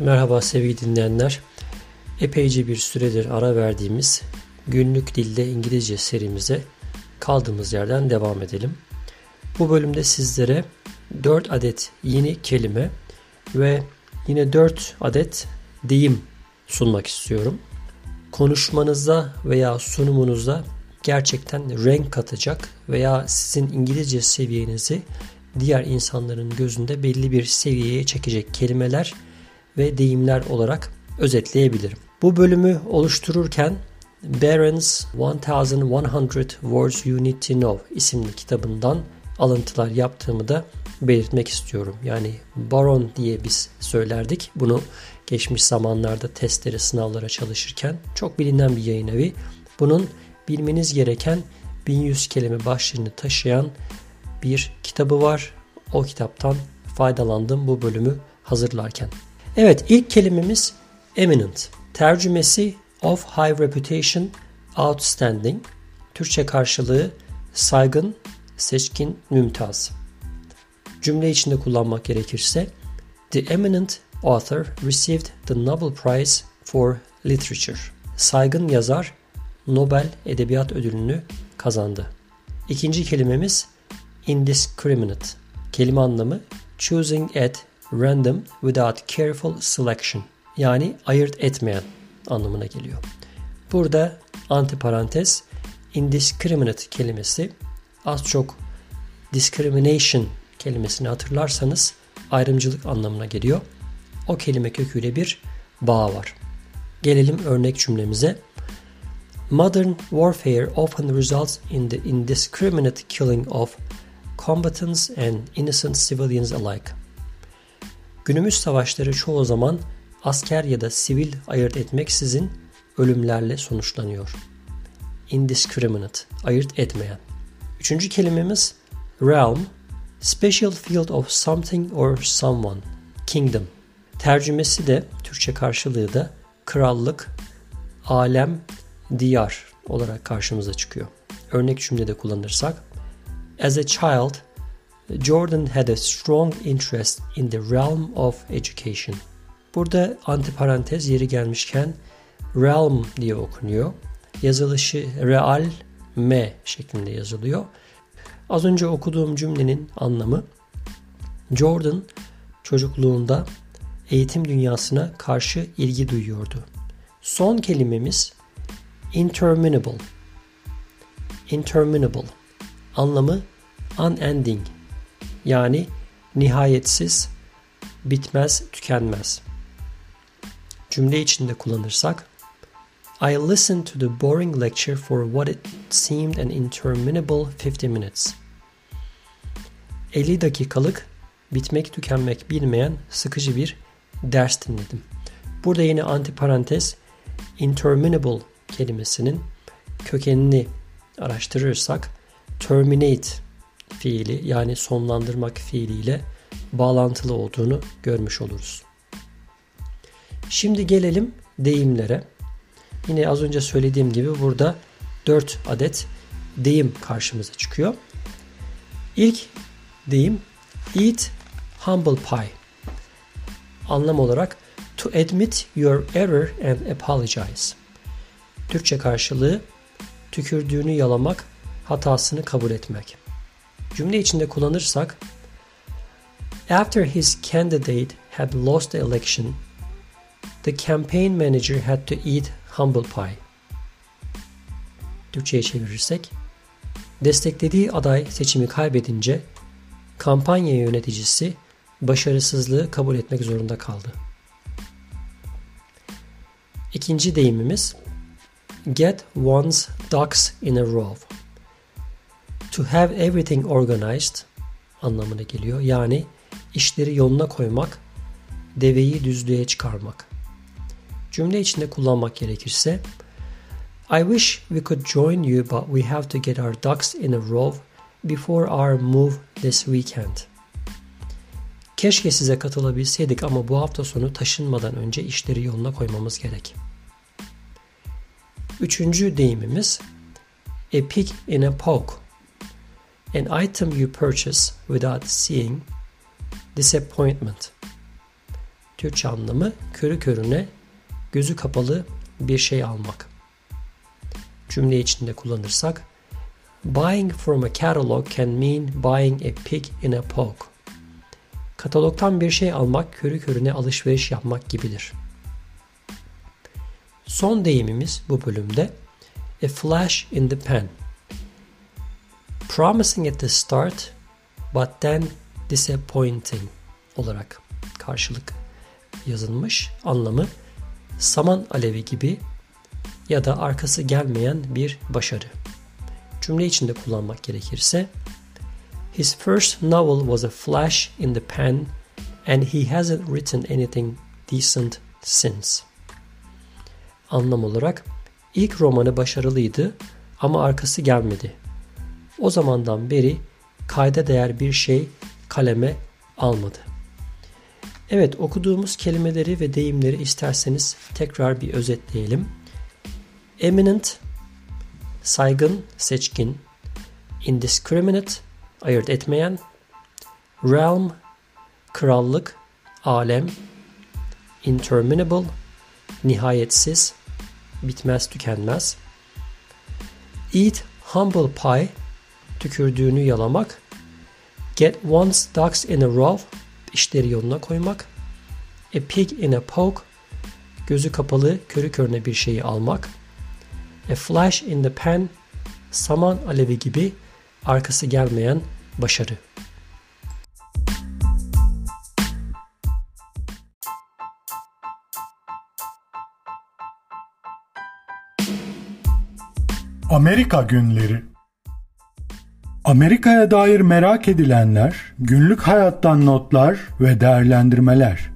Merhaba sevgili dinleyenler. Epeyce bir süredir ara verdiğimiz günlük dilde İngilizce serimize kaldığımız yerden devam edelim. Bu bölümde sizlere 4 adet yeni kelime ve yine 4 adet deyim sunmak istiyorum. Konuşmanızda veya sunumunuzda gerçekten renk katacak veya sizin İngilizce seviyenizi diğer insanların gözünde belli bir seviyeye çekecek kelimeler ve deyimler olarak özetleyebilirim. Bu bölümü oluştururken Barron's 1100 Words You Need to Know isimli kitabından alıntılar yaptığımı da belirtmek istiyorum. Yani Baron diye biz söylerdik. Bunu geçmiş zamanlarda testlere, sınavlara çalışırken çok bilinen bir yayın evi. Bunun bilmeniz gereken 1100 kelime başlığını taşıyan bir kitabı var. O kitaptan faydalandım bu bölümü hazırlarken. Evet ilk kelimemiz eminent. Tercümesi of high reputation, outstanding. Türkçe karşılığı saygın, seçkin, mümtaz. Cümle içinde kullanmak gerekirse The eminent author received the Nobel Prize for Literature. Saygın yazar Nobel Edebiyat Ödülünü kazandı. İkinci kelimemiz indiscriminate. Kelime anlamı choosing at random without careful selection. Yani ayırt etmeyen anlamına geliyor. Burada antiparantez indiscriminate kelimesi az çok discrimination kelimesini hatırlarsanız ayrımcılık anlamına geliyor. O kelime köküyle bir bağ var. Gelelim örnek cümlemize. Modern warfare often results in the indiscriminate killing of combatants and innocent civilians alike. Günümüz savaşları çoğu zaman asker ya da sivil ayırt etmeksizin ölümlerle sonuçlanıyor. Indiscriminate, ayırt etmeyen. Üçüncü kelimemiz realm, special field of something or someone, kingdom. Tercümesi de Türkçe karşılığı da krallık, alem, diyar olarak karşımıza çıkıyor. Örnek cümlede kullanırsak As a child, Jordan had a strong interest in the realm of education. Burada antiparantez yeri gelmişken realm diye okunuyor. Yazılışı real m şeklinde yazılıyor. Az önce okuduğum cümlenin anlamı Jordan çocukluğunda eğitim dünyasına karşı ilgi duyuyordu. Son kelimemiz interminable. Interminable anlamı unending yani nihayetsiz, bitmez, tükenmez. Cümle içinde kullanırsak I listened to the boring lecture for what it seemed an interminable 50 minutes. 50 dakikalık bitmek tükenmek bilmeyen sıkıcı bir ders dinledim. Burada yine antiparantez interminable kelimesinin kökenini araştırırsak terminate fiili yani sonlandırmak fiiliyle bağlantılı olduğunu görmüş oluruz. Şimdi gelelim deyimlere. Yine az önce söylediğim gibi burada 4 adet deyim karşımıza çıkıyor. İlk deyim eat humble pie. Anlam olarak to admit your error and apologize. Türkçe karşılığı tükürdüğünü yalamak, hatasını kabul etmek. Cümle içinde kullanırsak After his candidate had lost the election, the campaign manager had to eat humble pie. Türkçe'ye çevirirsek desteklediği aday seçimi kaybedince kampanya yöneticisi başarısızlığı kabul etmek zorunda kaldı. İkinci deyimimiz get one's ducks in a row. To have everything organized anlamına geliyor. Yani işleri yoluna koymak, deveyi düzlüğe çıkarmak. Cümle içinde kullanmak gerekirse I wish we could join you but we have to get our ducks in a row before our move this weekend. Keşke size katılabilseydik ama bu hafta sonu taşınmadan önce işleri yoluna koymamız gerek. Üçüncü deyimimiz a pig in a poke An item you purchase without seeing disappointment. Türkçe anlamı körü körüne gözü kapalı bir şey almak. Cümle içinde kullanırsak Buying from a catalog can mean buying a pig in a poke. Katalogtan bir şey almak körü körüne alışveriş yapmak gibidir. Son deyimimiz bu bölümde a flash in the pan. Promising at the start but then disappointing olarak karşılık yazılmış anlamı saman alevi gibi ya da arkası gelmeyen bir başarı. Cümle içinde kullanmak gerekirse His first novel was a flash in the pan and he hasn't written anything decent since. Anlam olarak ilk romanı başarılıydı ama arkası gelmedi. O zamandan beri kayda değer bir şey kaleme almadı. Evet okuduğumuz kelimeleri ve deyimleri isterseniz tekrar bir özetleyelim. Eminent, saygın, seçkin, indiscriminate, ayırt etmeyen, realm, krallık, alem, interminable, nihayetsiz, bitmez tükenmez, eat humble pie, tükürdüğünü yalamak, get one's ducks in a row, işleri yoluna koymak, a pig in a poke, gözü kapalı körü körüne bir şeyi almak, a flash in the pan, saman alevi gibi arkası gelmeyen başarı. Amerika Günleri Amerika'ya dair merak edilenler, günlük hayattan notlar ve değerlendirmeler.